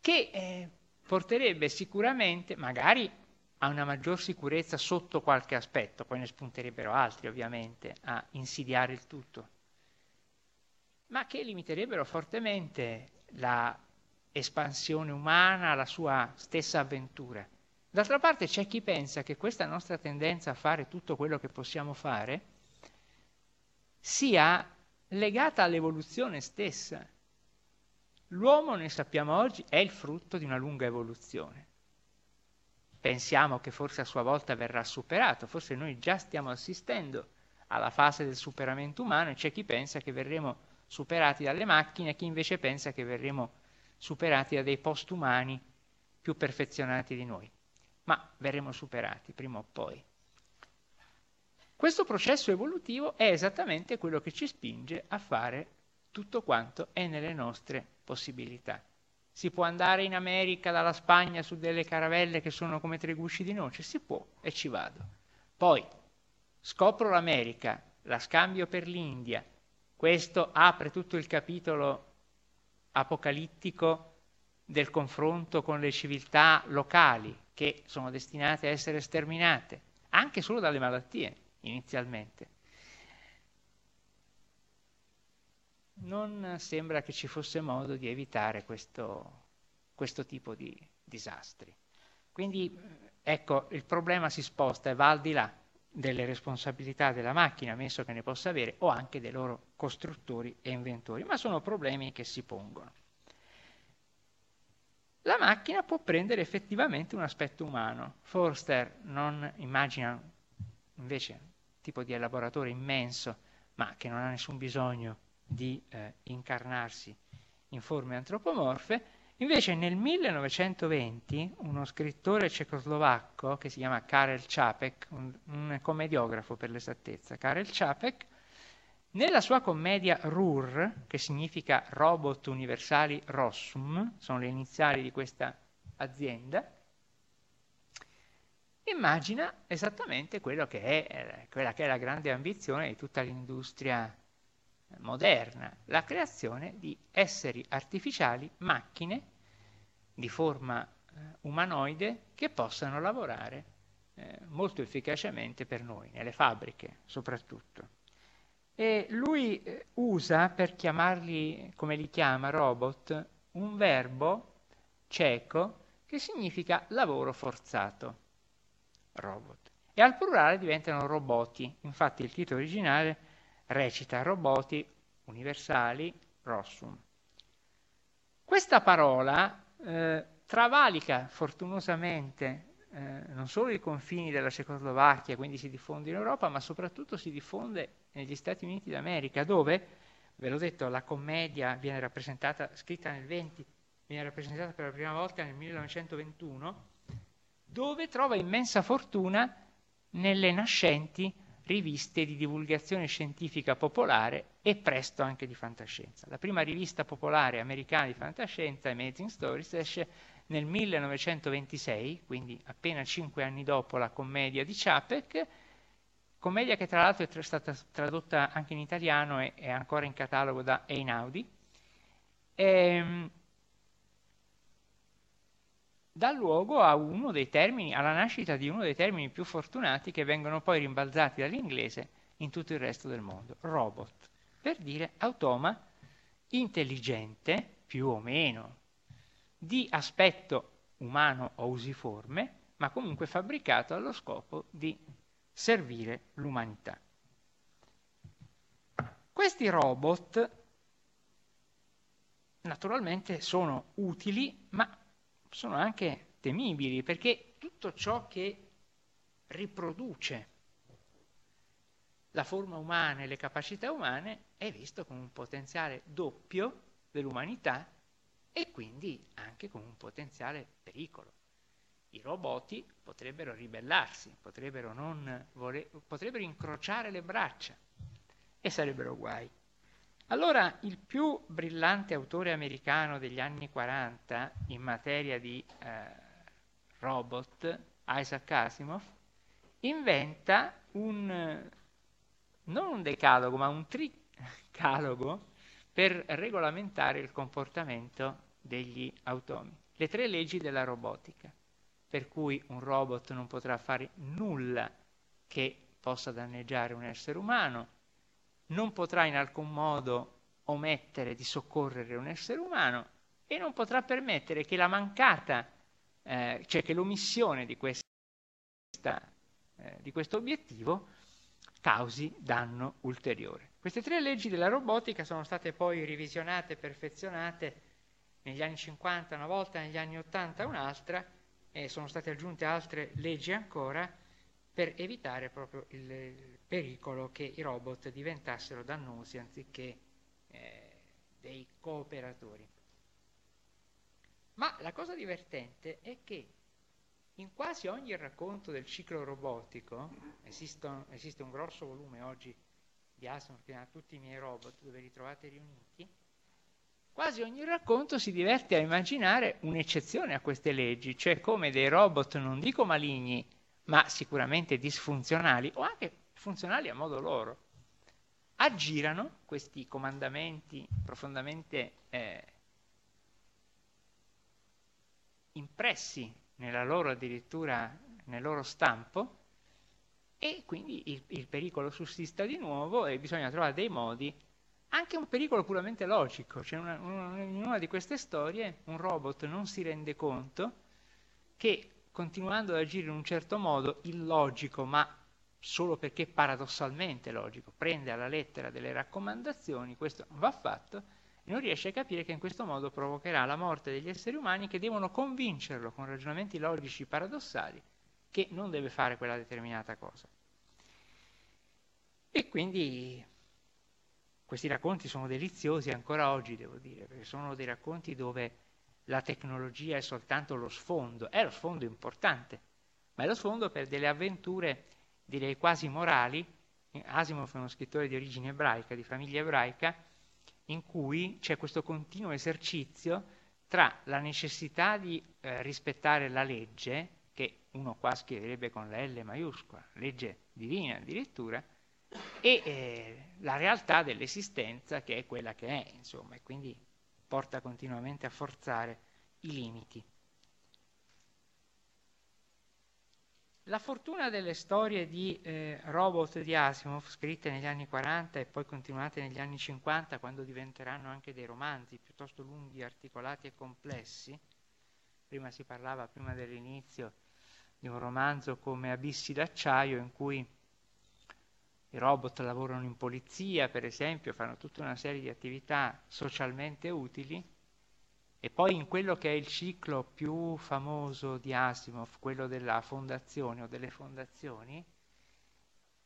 che eh, porterebbe sicuramente, magari a una maggior sicurezza sotto qualche aspetto, poi ne spunterebbero altri ovviamente a insidiare il tutto, ma che limiterebbero fortemente la espansione umana, la sua stessa avventura. D'altra parte c'è chi pensa che questa nostra tendenza a fare tutto quello che possiamo fare sia legata all'evoluzione stessa. L'uomo, ne sappiamo oggi, è il frutto di una lunga evoluzione. Pensiamo che forse a sua volta verrà superato, forse noi già stiamo assistendo alla fase del superamento umano e c'è chi pensa che verremo superati dalle macchine e chi invece pensa che verremo superati da dei postumani più perfezionati di noi. Ma verremo superati prima o poi. Questo processo evolutivo è esattamente quello che ci spinge a fare tutto quanto è nelle nostre possibilità. Si può andare in America dalla Spagna su delle caravelle che sono come tre gusci di noce? Si può e ci vado. Poi scopro l'America, la scambio per l'India. Questo apre tutto il capitolo apocalittico del confronto con le civiltà locali che sono destinate a essere sterminate, anche solo dalle malattie inizialmente. Non sembra che ci fosse modo di evitare questo, questo tipo di disastri. Quindi ecco, il problema si sposta e va al di là delle responsabilità della macchina, ammesso che ne possa avere, o anche dei loro costruttori e inventori, ma sono problemi che si pongono. La macchina può prendere effettivamente un aspetto umano. Forster non immagina invece tipo di elaboratore immenso, ma che non ha nessun bisogno di eh, incarnarsi in forme antropomorfe. Invece nel 1920 uno scrittore cecoslovacco che si chiama Karel Čapek, un, un commediografo per l'esattezza, Karel Čapek, Nella sua commedia RUR, che significa Robot Universali Rossum, sono le iniziali di questa azienda, immagina esattamente che è, eh, quella che è la grande ambizione di tutta l'industria moderna, la creazione di esseri artificiali, macchine di forma eh, umanoide che possano lavorare eh, molto efficacemente per noi, nelle fabbriche soprattutto. E lui eh, usa per chiamarli, come li chiama, robot, un verbo ceco che significa lavoro forzato robot. E al plurale diventano roboti. Infatti il titolo originale recita roboti universali rossum. Questa parola eh, travalica fortunosamente eh, non solo i confini della Cecoslovacchia, quindi si diffonde in Europa, ma soprattutto si diffonde negli Stati Uniti d'America, dove, ve l'ho detto, la commedia viene rappresentata, scritta nel 20, viene rappresentata per la prima volta nel 1921 dove trova immensa fortuna nelle nascenti riviste di divulgazione scientifica popolare e presto anche di fantascienza. La prima rivista popolare americana di fantascienza, Amazing Stories, esce nel 1926, quindi appena cinque anni dopo la commedia di Chapek, commedia che tra l'altro è stata tradotta anche in italiano e è ancora in catalogo da Einaudi. Ehm, dà luogo termini, alla nascita di uno dei termini più fortunati che vengono poi rimbalzati dall'inglese in tutto il resto del mondo, robot, per dire automa intelligente, più o meno, di aspetto umano o usiforme, ma comunque fabbricato allo scopo di servire l'umanità. Questi robot naturalmente sono utili, ma sono anche temibili perché tutto ciò che riproduce la forma umana e le capacità umane è visto come un potenziale doppio dell'umanità e quindi anche come un potenziale pericolo. I roboti potrebbero ribellarsi, potrebbero, vole- potrebbero incrociare le braccia e sarebbero guai. Allora, il più brillante autore americano degli anni 40 in materia di eh, robot, Isaac Asimov, inventa un, non un decalogo, ma un tricalogo per regolamentare il comportamento degli automi. Le tre leggi della robotica, per cui un robot non potrà fare nulla che possa danneggiare un essere umano, non potrà in alcun modo omettere di soccorrere un essere umano e non potrà permettere che la mancata, eh, cioè che l'omissione di, questa, eh, di questo obiettivo causi danno ulteriore. Queste tre leggi della robotica sono state poi revisionate perfezionate negli anni 50 una volta, negli anni 80 un'altra, e sono state aggiunte altre leggi ancora per evitare proprio il pericolo che i robot diventassero dannosi anziché eh, dei cooperatori. Ma la cosa divertente è che in quasi ogni racconto del ciclo robotico, esistono, esiste un grosso volume oggi di Asimov che ha tutti i miei robot dove li trovate riuniti, quasi ogni racconto si diverte a immaginare un'eccezione a queste leggi, cioè come dei robot non dico maligni, ma sicuramente disfunzionali o anche funzionali a modo loro, aggirano questi comandamenti profondamente eh, impressi nella loro addirittura nel loro stampo e quindi il, il pericolo sussista di nuovo e bisogna trovare dei modi anche un pericolo puramente logico, cioè una, una, in una di queste storie un robot non si rende conto che continuando ad agire in un certo modo illogico ma solo perché paradossalmente logico, prende alla lettera delle raccomandazioni, questo va fatto, e non riesce a capire che in questo modo provocherà la morte degli esseri umani che devono convincerlo con ragionamenti logici paradossali che non deve fare quella determinata cosa. E quindi questi racconti sono deliziosi ancora oggi, devo dire, perché sono dei racconti dove la tecnologia è soltanto lo sfondo, è lo sfondo importante, ma è lo sfondo per delle avventure direi quasi morali, Asimov è uno scrittore di origine ebraica, di famiglia ebraica, in cui c'è questo continuo esercizio tra la necessità di eh, rispettare la legge, che uno qua scriverebbe con la L maiuscola, legge divina addirittura, e eh, la realtà dell'esistenza che è quella che è, insomma, e quindi porta continuamente a forzare i limiti. La fortuna delle storie di eh, robot di Asimov, scritte negli anni 40 e poi continuate negli anni 50, quando diventeranno anche dei romanzi piuttosto lunghi, articolati e complessi, prima si parlava, prima dell'inizio, di un romanzo come Abissi d'acciaio, in cui i robot lavorano in polizia, per esempio, fanno tutta una serie di attività socialmente utili, e poi in quello che è il ciclo più famoso di Asimov, quello della fondazione o delle fondazioni,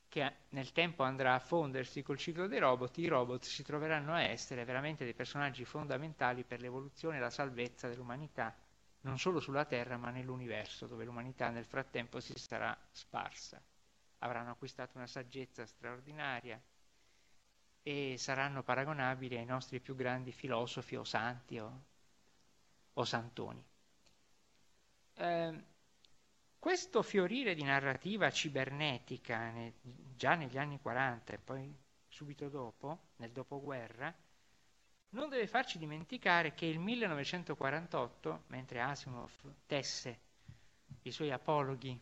che nel tempo andrà a fondersi col ciclo dei robot, i robot si troveranno a essere veramente dei personaggi fondamentali per l'evoluzione e la salvezza dell'umanità, non solo sulla Terra ma nell'universo, dove l'umanità nel frattempo si sarà sparsa. Avranno acquistato una saggezza straordinaria e saranno paragonabili ai nostri più grandi filosofi o santi o o Santoni. Eh, questo fiorire di narrativa cibernetica ne, già negli anni 40 e poi subito dopo, nel dopoguerra, non deve farci dimenticare che il 1948, mentre Asimov tesse i suoi apologhi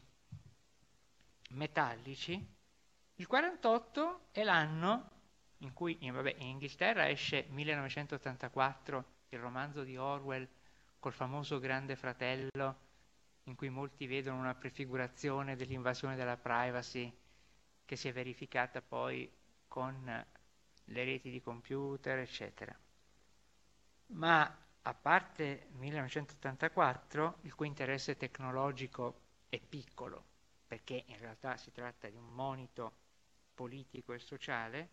metallici, il 48 è l'anno in cui in, vabbè, in Inghilterra esce 1984 il romanzo di Orwell col famoso Grande Fratello, in cui molti vedono una prefigurazione dell'invasione della privacy che si è verificata poi con le reti di computer, eccetera. Ma a parte 1984, il cui interesse tecnologico è piccolo, perché in realtà si tratta di un monito politico e sociale,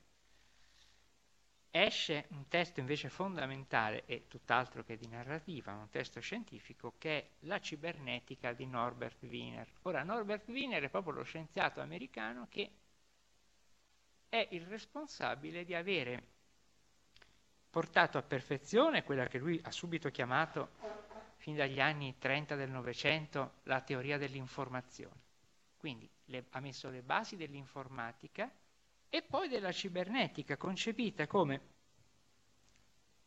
esce un testo invece fondamentale e tutt'altro che di narrativa, un testo scientifico che è La cibernetica di Norbert Wiener. Ora, Norbert Wiener è proprio lo scienziato americano che è il responsabile di avere portato a perfezione quella che lui ha subito chiamato, fin dagli anni 30 del Novecento, la teoria dell'informazione. Quindi le, ha messo le basi dell'informatica e poi della cibernetica, concepita come,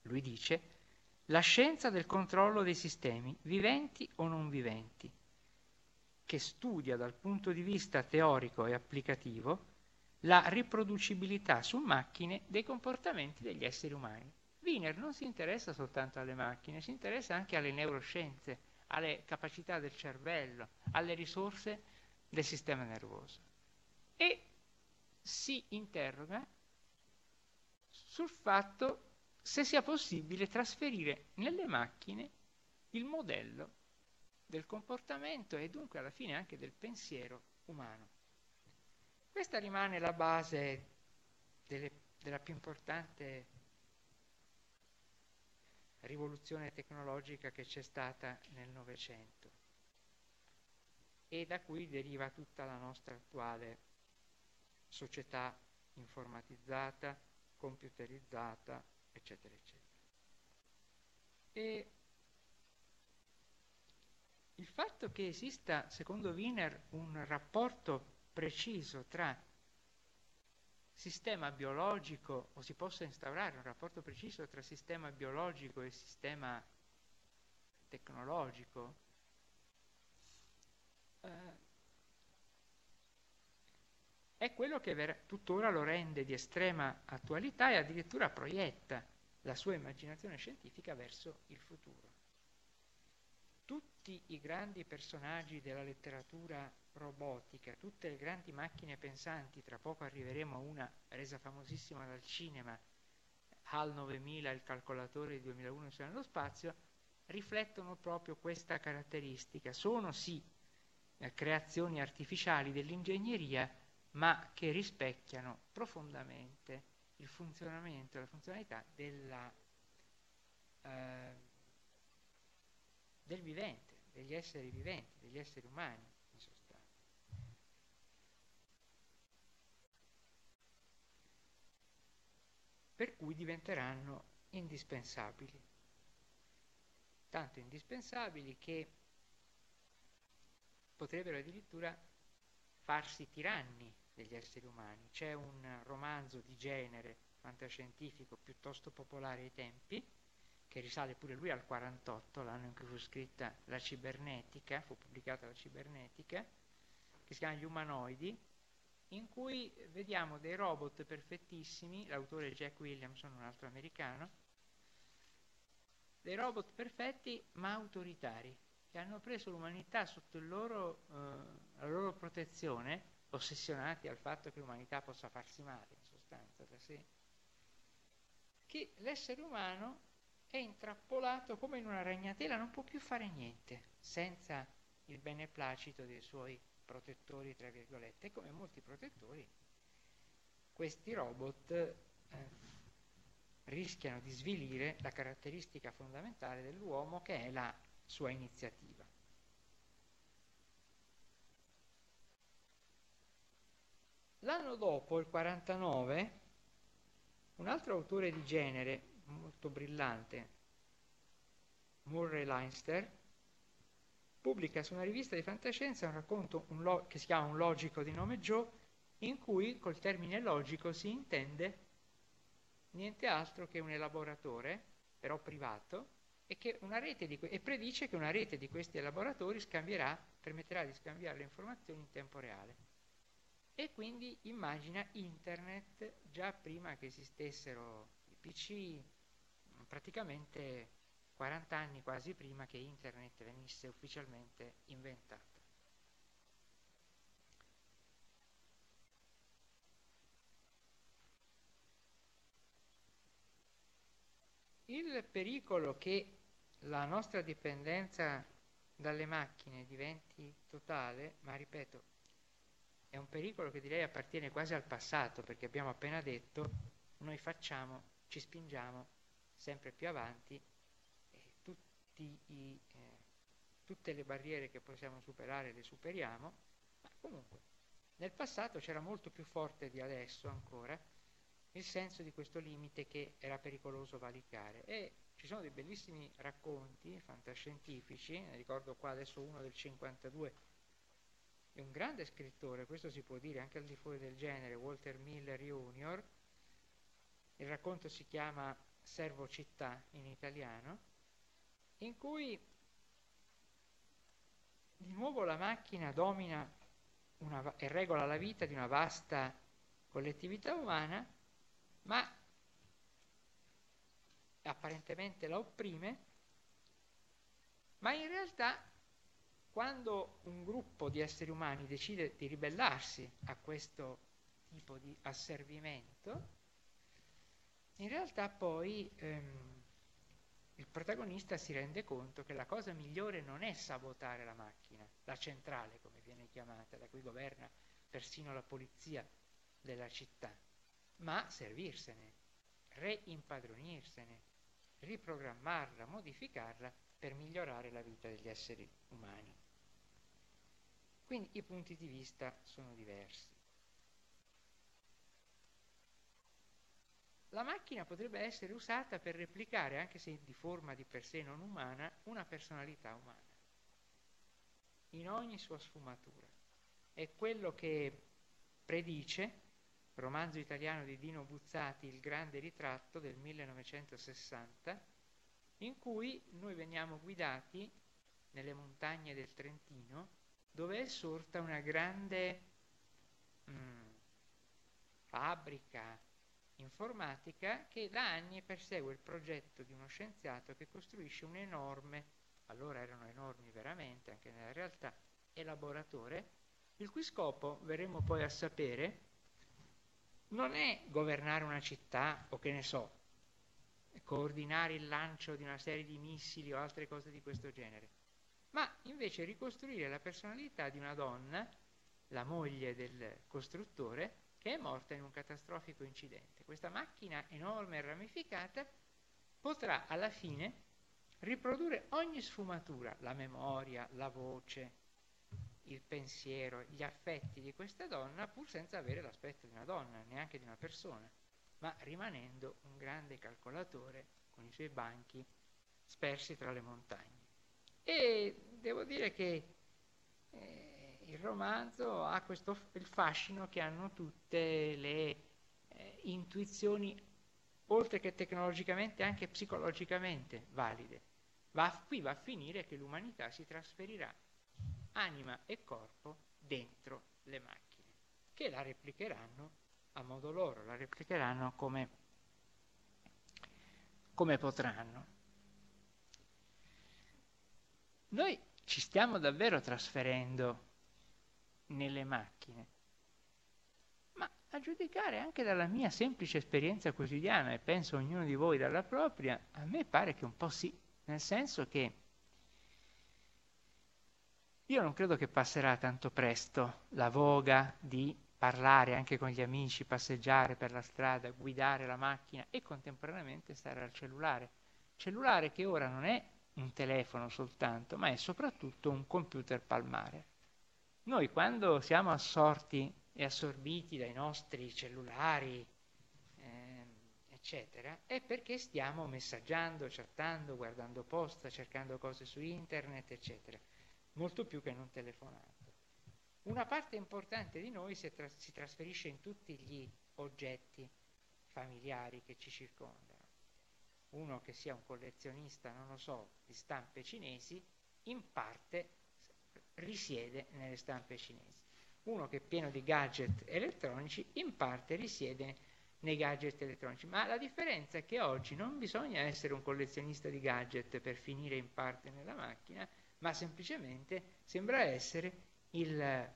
lui dice, la scienza del controllo dei sistemi, viventi o non viventi, che studia dal punto di vista teorico e applicativo la riproducibilità su macchine dei comportamenti degli esseri umani. Wiener non si interessa soltanto alle macchine, si interessa anche alle neuroscienze, alle capacità del cervello, alle risorse del sistema nervoso. E si interroga sul fatto se sia possibile trasferire nelle macchine il modello del comportamento e dunque alla fine anche del pensiero umano. Questa rimane la base delle, della più importante rivoluzione tecnologica che c'è stata nel Novecento e da cui deriva tutta la nostra attuale società informatizzata, computerizzata, eccetera, eccetera. E il fatto che esista, secondo Wiener, un rapporto preciso tra sistema biologico o si possa instaurare un rapporto preciso tra sistema biologico e sistema tecnologico, eh, è quello che ver- tuttora lo rende di estrema attualità e addirittura proietta la sua immaginazione scientifica verso il futuro. Tutti i grandi personaggi della letteratura robotica, tutte le grandi macchine pensanti, tra poco arriveremo a una resa famosissima dal cinema, HAL 9000, il calcolatore di 2001 nello spazio, riflettono proprio questa caratteristica. Sono sì creazioni artificiali dell'ingegneria, ma che rispecchiano profondamente il funzionamento la funzionalità della, eh, del vivente, degli esseri viventi, degli esseri umani in sostanza. per cui diventeranno indispensabili. Tanto indispensabili che potrebbero addirittura farsi tiranni degli esseri umani. C'è un romanzo di genere fantascientifico piuttosto popolare ai tempi, che risale pure lui al 48, l'anno in cui fu scritta la cibernetica, fu pubblicata la cibernetica, che si chiama Gli umanoidi, in cui vediamo dei robot perfettissimi, l'autore è Jack Williamson, un altro americano, dei robot perfetti ma autoritari, che hanno preso l'umanità sotto loro, eh, la loro protezione, ossessionati al fatto che l'umanità possa farsi male, in sostanza, da sé, che l'essere umano è intrappolato come in una ragnatela, non può più fare niente senza il beneplacito dei suoi protettori, tra virgolette, e come molti protettori, questi robot eh, rischiano di svilire la caratteristica fondamentale dell'uomo che è la sua iniziativa. L'anno dopo, il 49, un altro autore di genere molto brillante, Murray Leinster, pubblica su una rivista di fantascienza un racconto un lo- che si chiama Un logico di nome Joe, in cui col termine logico si intende niente altro che un elaboratore, però privato, e, que- que- e predice che una rete di questi elaboratori permetterà di scambiare le informazioni in tempo reale. E quindi immagina internet già prima che esistessero i PC, praticamente 40 anni quasi prima che internet venisse ufficialmente inventato. Il pericolo che la nostra dipendenza dalle macchine diventi totale, ma ripeto, è un pericolo che direi appartiene quasi al passato, perché abbiamo appena detto, noi facciamo, ci spingiamo sempre più avanti i, eh, tutte le barriere che possiamo superare le superiamo, ma comunque nel passato c'era molto più forte di adesso ancora il senso di questo limite che era pericoloso valicare. E ci sono dei bellissimi racconti fantascientifici, ne ricordo qua adesso uno del 52 di un grande scrittore, questo si può dire anche al di fuori del genere, Walter Miller Jr. Il racconto si chiama Servo città in italiano in cui di nuovo la macchina domina una, e regola la vita di una vasta collettività umana, ma apparentemente la opprime, ma in realtà quando un gruppo di esseri umani decide di ribellarsi a questo tipo di asservimento, in realtà poi ehm, il protagonista si rende conto che la cosa migliore non è sabotare la macchina, la centrale come viene chiamata, da cui governa persino la polizia della città, ma servirsene, reimpadronirsene, riprogrammarla, modificarla per migliorare la vita degli esseri umani. Quindi i punti di vista sono diversi. La macchina potrebbe essere usata per replicare, anche se di forma di per sé non umana, una personalità umana, in ogni sua sfumatura. È quello che predice romanzo italiano di Dino Buzzati, Il grande ritratto del 1960, in cui noi veniamo guidati nelle montagne del Trentino, dove è sorta una grande mm, fabbrica, informatica che da anni persegue il progetto di uno scienziato che costruisce un enorme, allora erano enormi veramente anche nella realtà, elaboratore, il cui scopo, verremo poi a sapere, non è governare una città o che ne so, coordinare il lancio di una serie di missili o altre cose di questo genere, ma invece ricostruire la personalità di una donna, la moglie del costruttore, che è morta in un catastrofico incidente. Questa macchina enorme e ramificata potrà alla fine riprodurre ogni sfumatura, la memoria, la voce, il pensiero, gli affetti di questa donna, pur senza avere l'aspetto di una donna, neanche di una persona. ma rimanendo un grande calcolatore con i suoi banchi spersi tra le montagne. E devo dire che eh, il romanzo ha questo il fascino che hanno tutte le eh, intuizioni, oltre che tecnologicamente, anche psicologicamente valide. Va, qui va a finire che l'umanità si trasferirà anima e corpo dentro le macchine, che la replicheranno a modo loro, la replicheranno come, come potranno. Noi ci stiamo davvero trasferendo nelle macchine, ma a giudicare anche dalla mia semplice esperienza quotidiana, e penso ognuno di voi dalla propria, a me pare che un po' sì, nel senso che io non credo che passerà tanto presto la voga di parlare anche con gli amici, passeggiare per la strada, guidare la macchina e contemporaneamente stare al cellulare. Cellulare che ora non è un telefono soltanto, ma è soprattutto un computer palmare. Noi quando siamo assorti e assorbiti dai nostri cellulari, eh, eccetera, è perché stiamo messaggiando, chattando, guardando posta, cercando cose su internet, eccetera molto più che non telefonando. Una parte importante di noi si, tra- si trasferisce in tutti gli oggetti familiari che ci circondano. Uno che sia un collezionista, non lo so, di stampe cinesi, in parte risiede nelle stampe cinesi. Uno che è pieno di gadget elettronici, in parte risiede nei gadget elettronici. Ma la differenza è che oggi non bisogna essere un collezionista di gadget per finire in parte nella macchina, ma semplicemente sembra essere il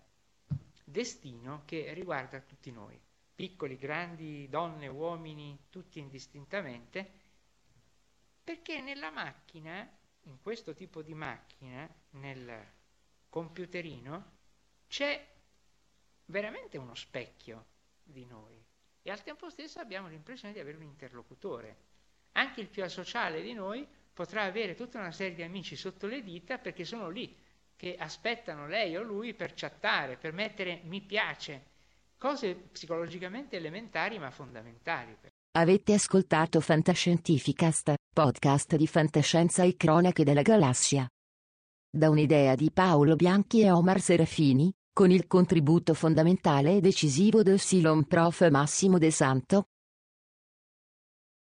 destino che riguarda tutti noi, piccoli, grandi, donne, uomini, tutti indistintamente, perché nella macchina, in questo tipo di macchina, nel computerino, c'è veramente uno specchio di noi. E al tempo stesso abbiamo l'impressione di avere un interlocutore. Anche il più asociale di noi potrà avere tutta una serie di amici sotto le dita perché sono lì che aspettano lei o lui per chattare, per mettere mi piace, cose psicologicamente elementari ma fondamentali. Avete ascoltato Fantascientificast, podcast di fantascienza e cronache della galassia. Da un'idea di Paolo Bianchi e Omar Serafini, con il contributo fondamentale e decisivo del Silon Prof. Massimo De Santo,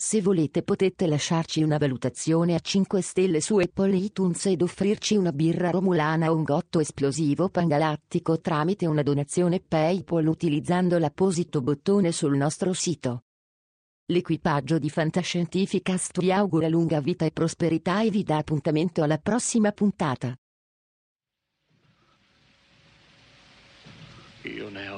Se volete potete lasciarci una valutazione a 5 stelle su Apple iTunes ed offrirci una birra romulana o un gotto esplosivo pangalattico tramite una donazione PayPal utilizzando l'apposito bottone sul nostro sito. L'equipaggio di Fantascientificast vi augura lunga vita e prosperità e vi dà appuntamento alla prossima puntata. Io ne ho